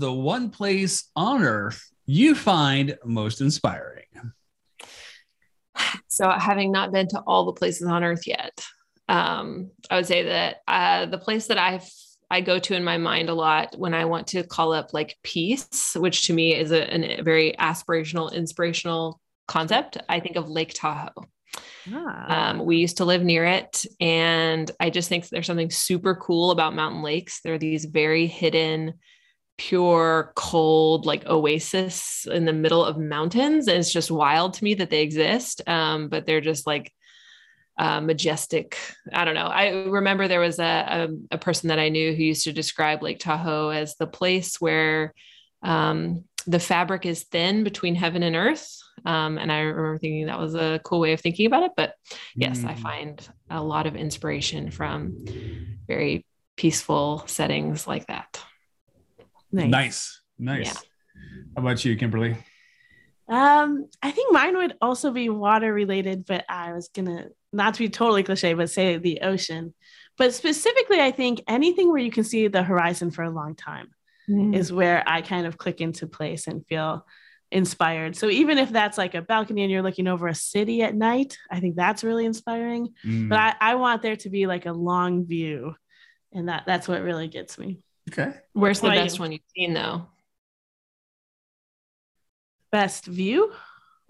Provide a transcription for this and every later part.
the one place on earth you find most inspiring? So, having not been to all the places on earth yet, um, I would say that uh, the place that I've I go to in my mind a lot when I want to call up like peace, which to me is a, a very aspirational, inspirational concept. I think of Lake Tahoe. Ah. Um, we used to live near it, and I just think there's something super cool about mountain lakes. They're these very hidden, pure, cold, like oasis in the middle of mountains. And it's just wild to me that they exist. Um, but they're just like uh, majestic. I don't know. I remember there was a, a, a, person that I knew who used to describe Lake Tahoe as the place where um, the fabric is thin between heaven and earth. Um, and I remember thinking that was a cool way of thinking about it. But yes, mm. I find a lot of inspiration from very peaceful settings like that. Nice. Nice. nice. Yeah. How about you, Kimberly? Um, I think mine would also be water related, but I was gonna not to be totally cliche, but say the ocean. But specifically, I think anything where you can see the horizon for a long time mm. is where I kind of click into place and feel inspired. So even if that's like a balcony and you're looking over a city at night, I think that's really inspiring. Mm. But I, I want there to be like a long view. And that that's what really gets me. Okay. Where's the best you? one you've seen though? best view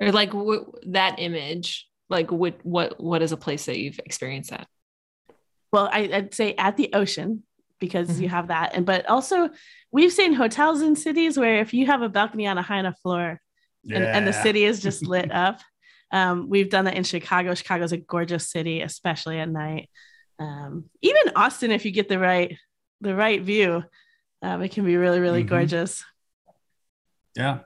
or like w- that image like what what what is a place that you've experienced that well I, would say at the ocean because mm-hmm. you have that and but also we've seen hotels in cities where if you have a balcony on a high enough floor yeah. and, and, the city is just lit up um, we've done that in chicago chicago's a gorgeous city especially at night um, even austin if you get the right the right view um, it can be really really mm-hmm. gorgeous yeah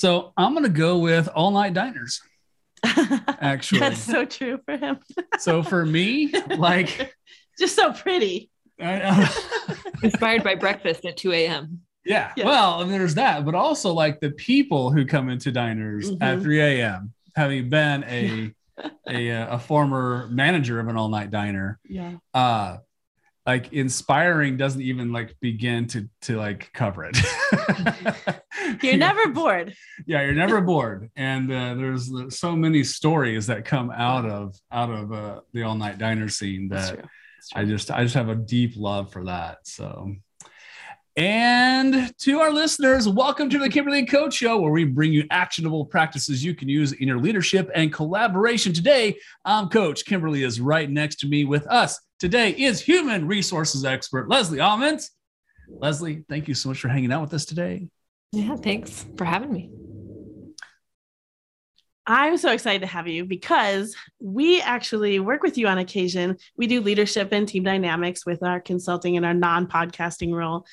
so I'm going to go with all night diners. Actually, that's so true for him. so for me, like, just so pretty. Inspired by breakfast at 2 a.m. Yeah. yeah. Well, and there's that, but also like the people who come into diners mm-hmm. at 3 a.m. having been a a, a former manager of an all night diner. Yeah. Uh, like inspiring doesn't even like begin to to like cover it. You're never bored. Yeah you're never bored. And uh, there's so many stories that come out of out of uh, the all night diner scene that i just i just have a deep love for that so. And to our listeners, welcome to the Kimberly Coach Show, where we bring you actionable practices you can use in your leadership and collaboration. Today, I'm Coach. Kimberly is right next to me with us. Today is human resources expert Leslie Aument. Leslie, thank you so much for hanging out with us today. Yeah, thanks for having me. I'm so excited to have you because we actually work with you on occasion. We do leadership and team dynamics with our consulting and our non podcasting role.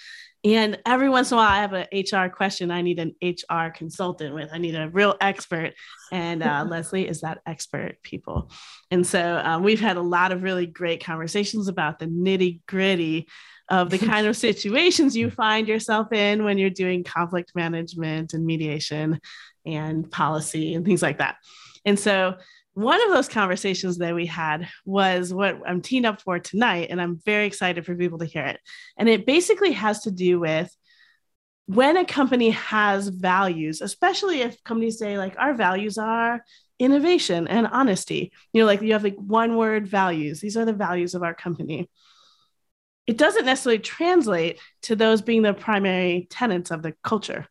And every once in a while, I have an HR question I need an HR consultant with. I need a real expert. And uh, Leslie is that expert, people. And so um, we've had a lot of really great conversations about the nitty gritty of the kind of situations you find yourself in when you're doing conflict management and mediation and policy and things like that. And so one of those conversations that we had was what I'm teeing up for tonight, and I'm very excited for people to hear it. And it basically has to do with when a company has values, especially if companies say, like, our values are innovation and honesty, you know, like you have like one word values, these are the values of our company. It doesn't necessarily translate to those being the primary tenets of the culture.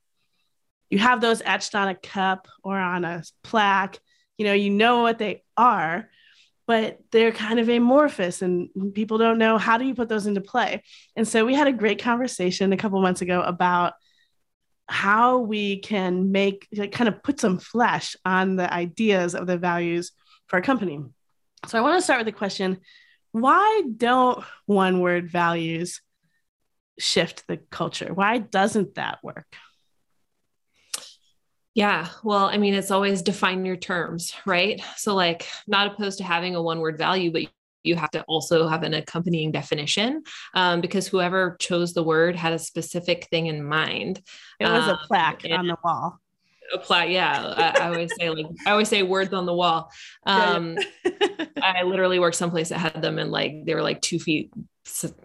You have those etched on a cup or on a plaque you know you know what they are but they're kind of amorphous and people don't know how do you put those into play. And so we had a great conversation a couple months ago about how we can make like, kind of put some flesh on the ideas of the values for our company. So i want to start with the question. Why don't one word values shift the culture? Why doesn't that work yeah. Well, I mean, it's always define your terms, right? So, like, not opposed to having a one word value, but you have to also have an accompanying definition um, because whoever chose the word had a specific thing in mind. It was um, a plaque on the wall. A plaque, yeah. I, I, always say like I always say words on the wall. Um, I literally worked someplace that had them and like they were like two feet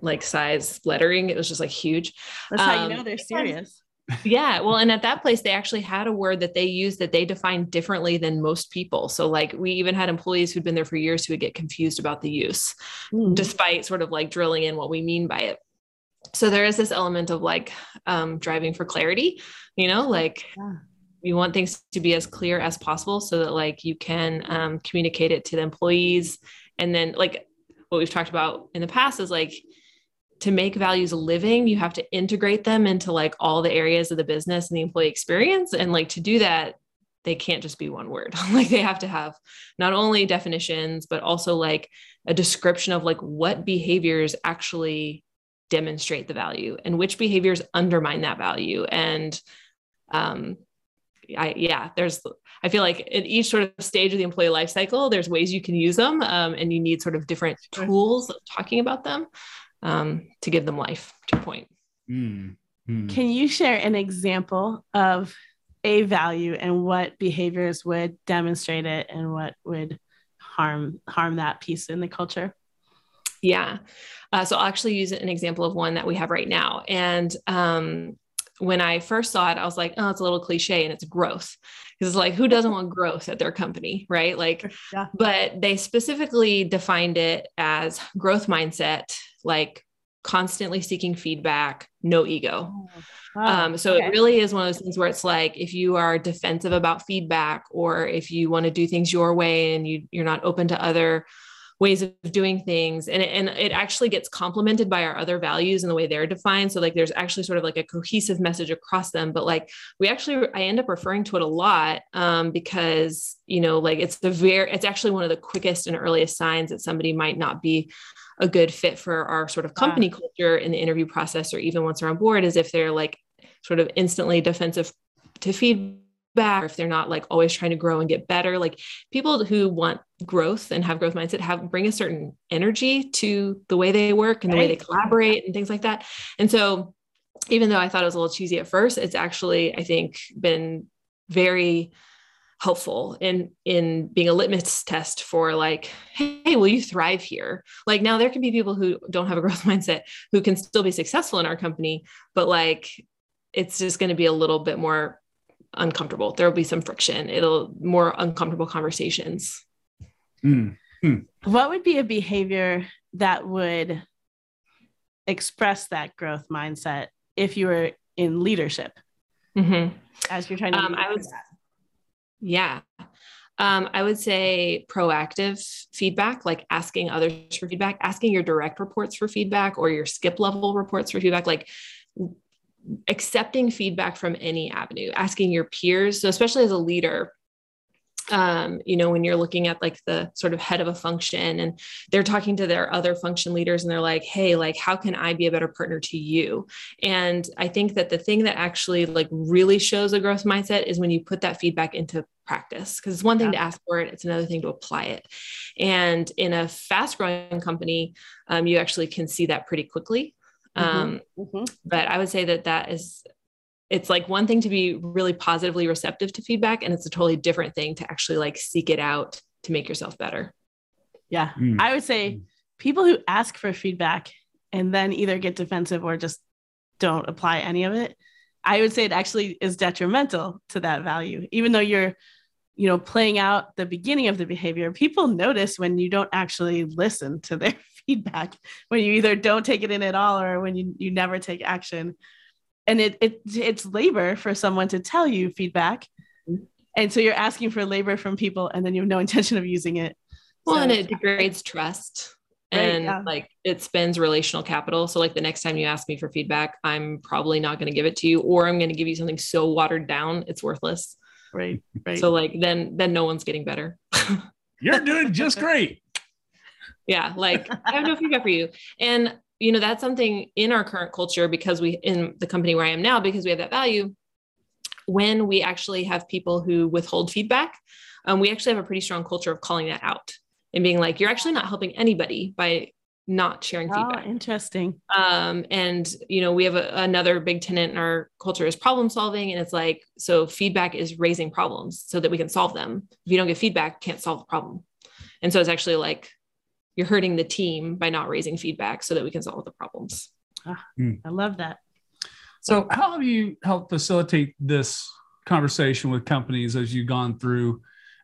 like size lettering. It was just like huge. That's um, how you know they're serious. Yeah. Well, and at that place, they actually had a word that they used that they defined differently than most people. So, like, we even had employees who'd been there for years who would get confused about the use, mm. despite sort of like drilling in what we mean by it. So, there is this element of like um, driving for clarity, you know, like. Yeah. You want things to be as clear as possible so that like you can um, communicate it to the employees and then like what we've talked about in the past is like to make values living, you have to integrate them into like all the areas of the business and the employee experience. And like to do that, they can't just be one word. like they have to have not only definitions, but also like a description of like what behaviors actually demonstrate the value and which behaviors undermine that value. And um, I, yeah, there's, I feel like at each sort of stage of the employee life cycle, there's ways you can use them um, and you need sort of different tools of talking about them um, to give them life to your point. Mm. Mm. Can you share an example of a value and what behaviors would demonstrate it and what would harm harm that piece in the culture? Yeah. Uh, so I'll actually use an example of one that we have right now. And um, when I first saw it, I was like, oh, it's a little cliche and it's growth. Because it's like, who doesn't want growth at their company? Right. Like, yeah. but they specifically defined it as growth mindset, like constantly seeking feedback, no ego. Oh, wow. um, so okay. it really is one of those things where it's like if you are defensive about feedback or if you want to do things your way and you, you're not open to other ways of doing things and it, and it actually gets complemented by our other values and the way they're defined so like there's actually sort of like a cohesive message across them but like we actually i end up referring to it a lot um, because you know like it's the very it's actually one of the quickest and earliest signs that somebody might not be a good fit for our sort of company yeah. culture in the interview process or even once they're on board is if they're like sort of instantly defensive to feedback or if they're not like always trying to grow and get better. Like people who want growth and have growth mindset have bring a certain energy to the way they work and the way they collaborate and things like that. And so even though i thought it was a little cheesy at first it's actually i think been very helpful in in being a litmus test for like hey will you thrive here like now there can be people who don't have a growth mindset who can still be successful in our company but like it's just going to be a little bit more uncomfortable. There will be some friction. It'll more uncomfortable conversations. Mm. Mm. What would be a behavior that would express that growth mindset if you were in leadership mm-hmm. as you're trying to? Um, I would, yeah. Um, I would say proactive feedback, like asking others for feedback, asking your direct reports for feedback or your skip level reports for feedback. Like accepting feedback from any avenue, asking your peers. So, especially as a leader, um, you know, when you're looking at like the sort of head of a function and they're talking to their other function leaders and they're like, hey, like, how can I be a better partner to you? And I think that the thing that actually like really shows a growth mindset is when you put that feedback into practice because it's one thing yeah. to ask for it it's another thing to apply it and in a fast growing company um, you actually can see that pretty quickly Mm-hmm. Um, mm-hmm. But I would say that that is, it's like one thing to be really positively receptive to feedback, and it's a totally different thing to actually like seek it out to make yourself better. Yeah. Mm. I would say mm. people who ask for feedback and then either get defensive or just don't apply any of it, I would say it actually is detrimental to that value, even though you're you know playing out the beginning of the behavior people notice when you don't actually listen to their feedback when you either don't take it in at all or when you, you never take action and it, it it's labor for someone to tell you feedback. Mm-hmm. And so you're asking for labor from people and then you have no intention of using it. Well so, and it degrades trust. Right, and yeah. like it spends relational capital. So like the next time you ask me for feedback i'm probably not going to give it to you or i'm going to give you something so watered down it's worthless. Right right. So like then then no one's getting better. You're doing just great. Yeah like i have no feedback for you. And you know that's something in our current culture because we in the company where i am now because we have that value when we actually have people who withhold feedback um, we actually have a pretty strong culture of calling that out and being like you're actually not helping anybody by not sharing oh, feedback. Interesting. Um, and you know, we have a, another big tenant in our culture is problem solving, and it's like so feedback is raising problems so that we can solve them. If you don't get feedback, can't solve the problem. And so it's actually like you're hurting the team by not raising feedback so that we can solve the problems. Ah, mm. I love that. So, how have you helped facilitate this conversation with companies as you've gone through?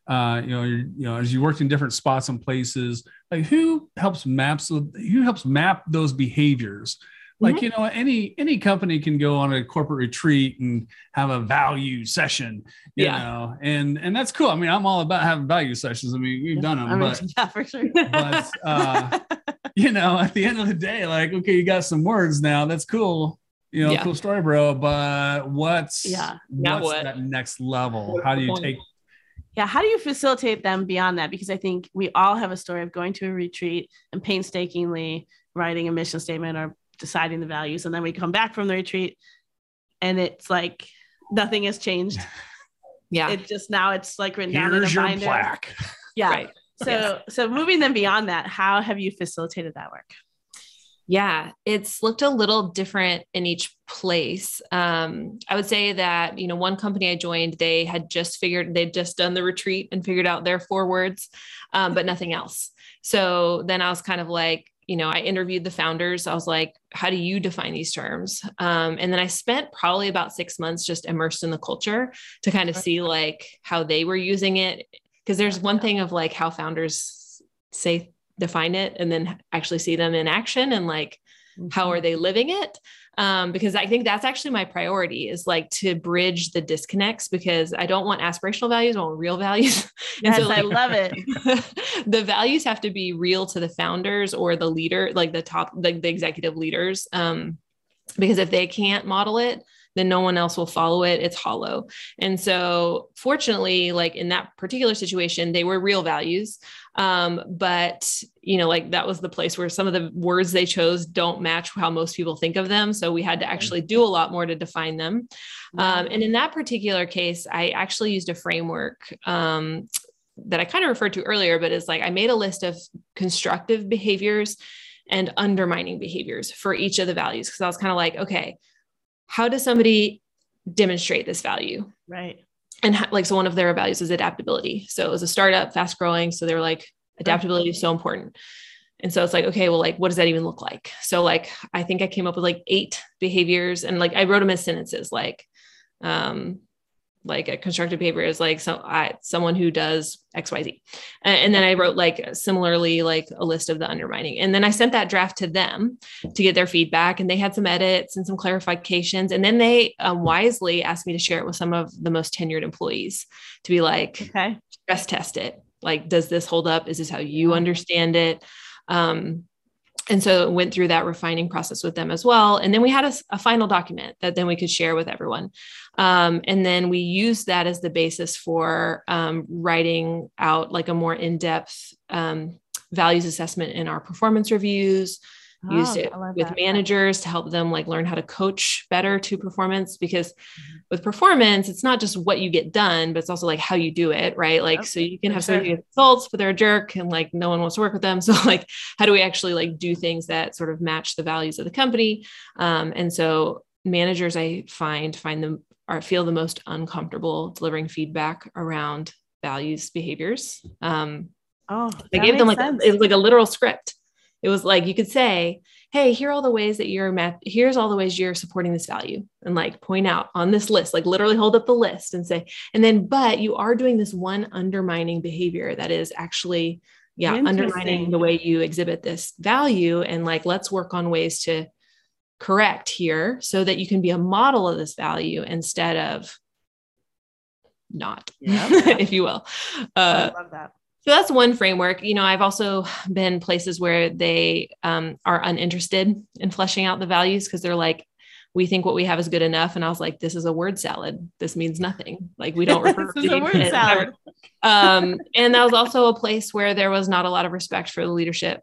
Uh, you know, you know, as you worked in different spots and places, like who helps maps who helps map those behaviors? Like mm-hmm. you know, any any company can go on a corporate retreat and have a value session, you yeah. know, and and that's cool. I mean, I'm all about having value sessions. I mean, we've done them, I mean, but yeah, for sure. but uh, you know, at the end of the day, like, okay, you got some words now. That's cool you know, yeah. cool story, bro. But what's yeah, what's what? that next level? How do you take? Yeah, how do you facilitate them beyond that? Because I think we all have a story of going to a retreat and painstakingly writing a mission statement or deciding the values, and then we come back from the retreat, and it's like nothing has changed. Yeah, it just now it's like written Here's down in a your binder. plaque. Yeah. Right. So yes. so moving them beyond that, how have you facilitated that work? Yeah, it's looked a little different in each place. Um, I would say that, you know, one company I joined, they had just figured, they'd just done the retreat and figured out their four words, um, but nothing else. So then I was kind of like, you know, I interviewed the founders. I was like, how do you define these terms? Um, and then I spent probably about six months just immersed in the culture to kind of see like how they were using it. Cause there's one thing of like how founders say define it and then actually see them in action and like mm-hmm. how are they living it? Um, because i think that's actually my priority is like to bridge the disconnects because i don't want aspirational values i want real values. Yes, so, like, i love it. the values have to be real to the founders or the leader like the top like the executive leaders um, because if they can't model it then no one else will follow it. It's hollow. And so, fortunately, like in that particular situation, they were real values. Um, but, you know, like that was the place where some of the words they chose don't match how most people think of them. So, we had to actually do a lot more to define them. Um, and in that particular case, I actually used a framework. Um, that I kind of referred to earlier, but it's like I made a list of constructive behaviors and undermining behaviors for each of the values. Cause I was kind of like, okay, how does somebody demonstrate this value? Right. And like, so one of their values is adaptability. So it was a startup, fast growing. So they were like, adaptability is so important. And so it's like, okay, well, like, what does that even look like? So, like, I think I came up with like eight behaviors and like I wrote them as sentences, like, um, like a constructive behavior is like so I, someone who does xyz and, and then i wrote like similarly like a list of the undermining. And then i sent that draft to them to get their feedback and they had some edits and some clarifications. And then they um, wisely asked me to share it with some of the most tenured employees to be like okay. Stress test it. Like does this hold up? Is this how you understand it? Um, and so went through that refining process with them as well. And then we had a, a final document that then we could share with everyone. Um, and then we used that as the basis for um, writing out like a more in-depth um, values assessment in our performance reviews oh, used it with that. managers to help them like learn how to coach better to performance because mm-hmm. with performance it's not just what you get done but it's also like how you do it right? Like so you can have sure. somebody results but they're a jerk and like no one wants to work with them. So like how do we actually like do things that sort of match the values of the company? Um, and so managers i find find them are feel the most uncomfortable delivering feedback around values behaviors. Um, oh i gave them like a, it was like a literal script it was like you could say, hey, here are all the ways that you're math, here's all the ways you're supporting this value. And like point out on this list, like literally hold up the list and say, and then, but you are doing this one undermining behavior that is actually, yeah, undermining the way you exhibit this value. And like, let's work on ways to correct here so that you can be a model of this value instead of not, yeah. if you will. Uh, I love that so that's one framework. You know i've also been places where they um, are uninterested in fleshing out the values because they're like we think what we have is good enough. And i was like this is a word salad. This means nothing. Like we don't refer to a word salad. Um, and that was also a place where there was not a lot of respect for the leadership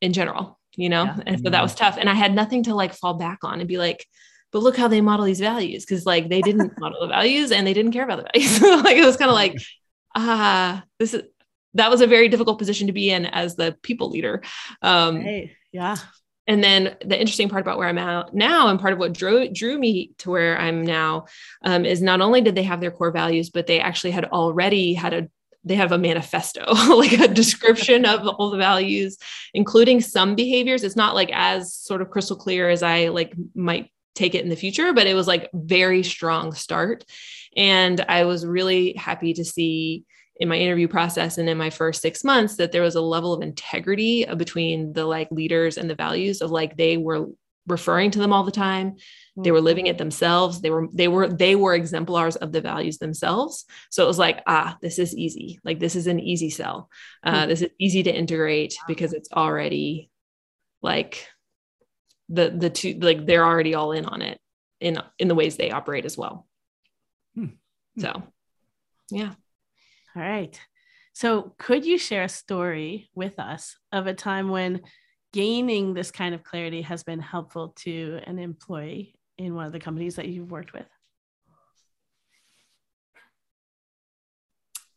in general you know? Yeah. and so that was tough. And i had nothing to like fall back on and be like but look how they model these values. Because like they didn't model the values and they didn't care about the values. Like it was kind of like ah this is that was a very difficult position to be in as the people leader. Um, hey, yeah. And then the interesting part about where I'm at now, and part of what drew drew me to where I'm now, um, is not only did they have their core values, but they actually had already had a they have a manifesto, like a description of all the values, including some behaviors. It's not like as sort of crystal clear as I like might take it in the future, but it was like very strong start. And I was really happy to see in my interview process and in my first six months that there was a level of integrity between the like leaders and the values of like they were referring to them all the time. They were living it themselves. They were they were they were exemplars of the values themselves. So it was like ah this is easy. Like this is an easy sell. Uh, this is easy to integrate because it's already like the the two like they're already all in on it in in the ways they operate as well. Hmm. so yeah all right so could you share a story with us of a time when gaining this kind of clarity has been helpful to an employee in one of the companies that you've worked with?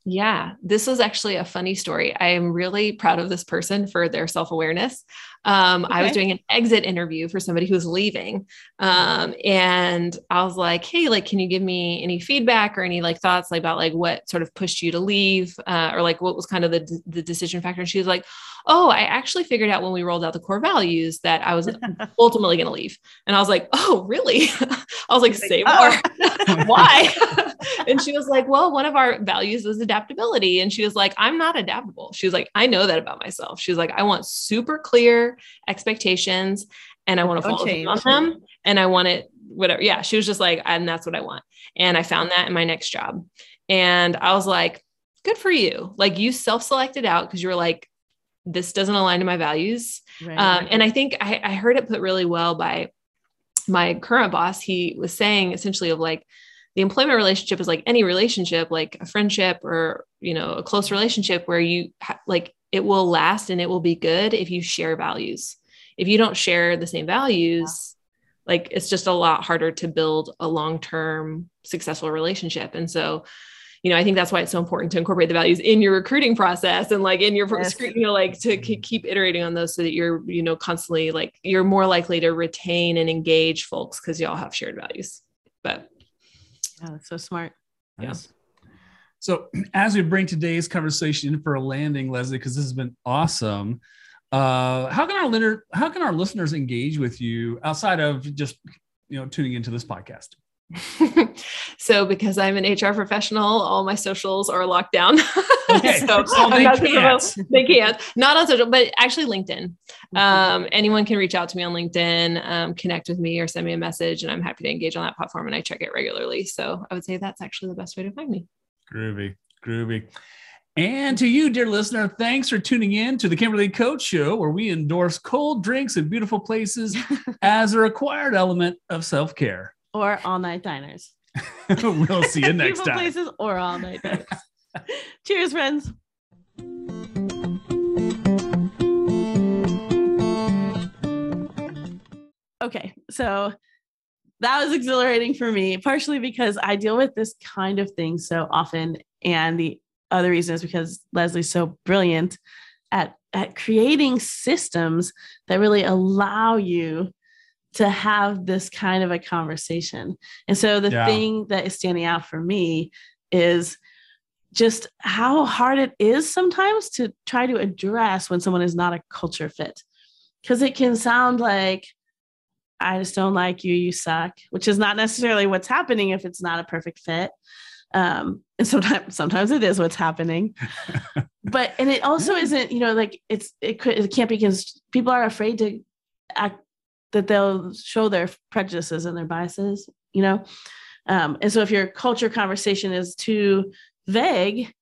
Yeah, this was actually a funny story. I am really proud of this person for their self awareness. Um, okay. I was doing an exit interview for somebody who was leaving. Um, and I was like, Hey, like, can you give me any feedback or any like thoughts like, about like what sort of pushed you to leave? Uh, or like what was kind of the, the decision factor? And she was like, Oh, I actually figured out when we rolled out the core values that I was ultimately going to leave. And I was like, Oh, really? I was like, Say more. Why? and she was like, Well, one of our values is adaptability. And she was like, I'm not adaptable. She was like, I know that about myself. She was like, I want super clear expectations and I want to follow on them and I want it whatever. Yeah, she was just like and that's what I want. And I found that in my next job. And I was like, good for you. Like you self-selected out because you were like this doesn't align to my values. Right. Um, and I think I, I heard it put really well by my current boss. He was saying essentially of like the employment relationship is like any relationship, like a friendship or you know a close relationship where you ha- like it will last and it will be good if you share values. If you don't share the same values, yeah. like it's just a lot harder to build a long-term successful relationship. And so, you know, I think that's why it's so important to incorporate the values in your recruiting process and like in your, yes. you know, like to keep iterating on those so that you're, you know, constantly like you're more likely to retain and engage folks because you all have shared values. But yeah, that's so smart. Yes. So, as we bring today's conversation in for a landing, Leslie, because this has been awesome. Uh, how can our listener, how can our listeners engage with you outside of just you know tuning into this podcast? so because I'm an HR professional, all my socials are locked down. Okay. so oh, they, can't. they can't. Not on social, but actually LinkedIn. Mm-hmm. Um, anyone can reach out to me on LinkedIn, um, connect with me or send me a message and I'm happy to engage on that platform and I check it regularly. So I would say that's actually the best way to find me. Groovy, groovy. And to you, dear listener, thanks for tuning in to the Kimberly Coach Show, where we endorse cold drinks and beautiful places as a required element of self care. Or all night diners. we'll see you next time. places or all night diners. Cheers, friends. Okay, so that was exhilarating for me, partially because I deal with this kind of thing so often. And the other reason is because Leslie's so brilliant at, at creating systems that really allow you to have this kind of a conversation. And so the yeah. thing that is standing out for me is just how hard it is sometimes to try to address when someone is not a culture fit. Because it can sound like, I just don't like you, you suck, which is not necessarily what's happening if it's not a perfect fit. Um, and sometimes sometimes it is what's happening. but and it also isn't, you know, like it's it could it can't be because people are afraid to act that they'll show their prejudices and their biases, you know. Um, and so if your culture conversation is too vague,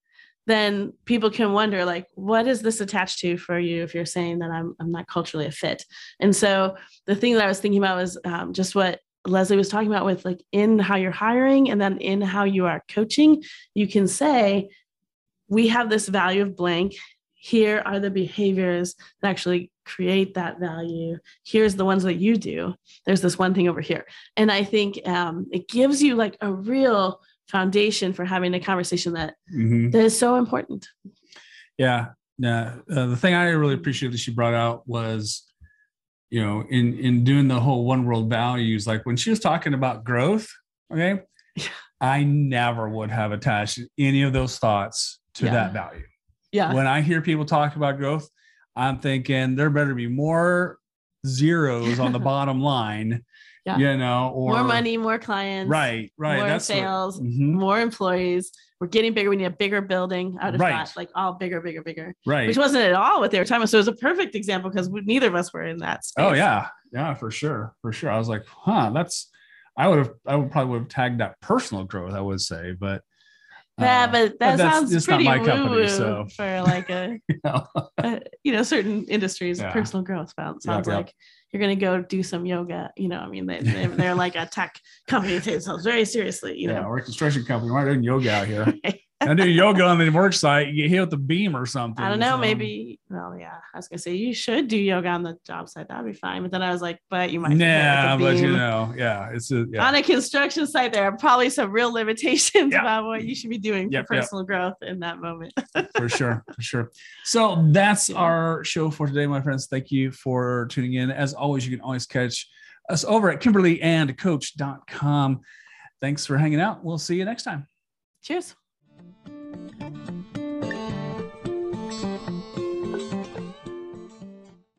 then people can wonder like what is this attached to for you if you're saying that i'm, I'm not culturally a fit and so the thing that i was thinking about was um, just what leslie was talking about with like in how you're hiring and then in how you are coaching you can say we have this value of blank here are the behaviors that actually create that value here's the ones that you do there's this one thing over here and i think um, it gives you like a real foundation for having a conversation that, mm-hmm. that is so important. Yeah. Yeah. Uh, the thing I really appreciate that she brought out was, you know, in in doing the whole one world values, like when she was talking about growth, okay, I never would have attached any of those thoughts to Yeah. that value. Yeah. When I hear people talk about growth, I'm thinking there better be more zeros on the bottom line, Yeah. you know, or more money, more clients. Right, right. More That's what- sales, Mhm, more employees. We're getting bigger. We need a bigger building. I would have Right. thought like all bigger, bigger, bigger, right. which wasn't at all what they were talking about. So it was a perfect example because neither of us were in that space. Oh yeah, yeah, for sure, for sure. I was like, huh, that's. I would have, I would probably would have tagged that personal growth. I would say, but Yeah, uh, but that sounds it's not pretty my woo company, so. for like a, you know, a, you know, certain industries, Yeah. personal growth sounds, sounds yep. like you're gonna go do some yoga. You know, I mean, they, they they're like a tech company that takes themselves very seriously. You yeah, know, we're a construction company. We're not doing yoga out here. I do yoga on the work site. You get hit with the beam or something. I don't know, so- maybe. Well, yeah, I was gonna say you should do yoga on the job site. That'd be fine. But then I was like, but you might. Nah, but you know, yeah, it's a yeah. On a construction site, there are probably some real limitations Yeah. about what you should be doing Yep, for yep. personal growth in that moment. for sure for sure so that's our show for today my friends thank you for tuning in as always you can always catch us over at kimberlyandcoach.com thanks for hanging out we'll see you next time Cheers thank you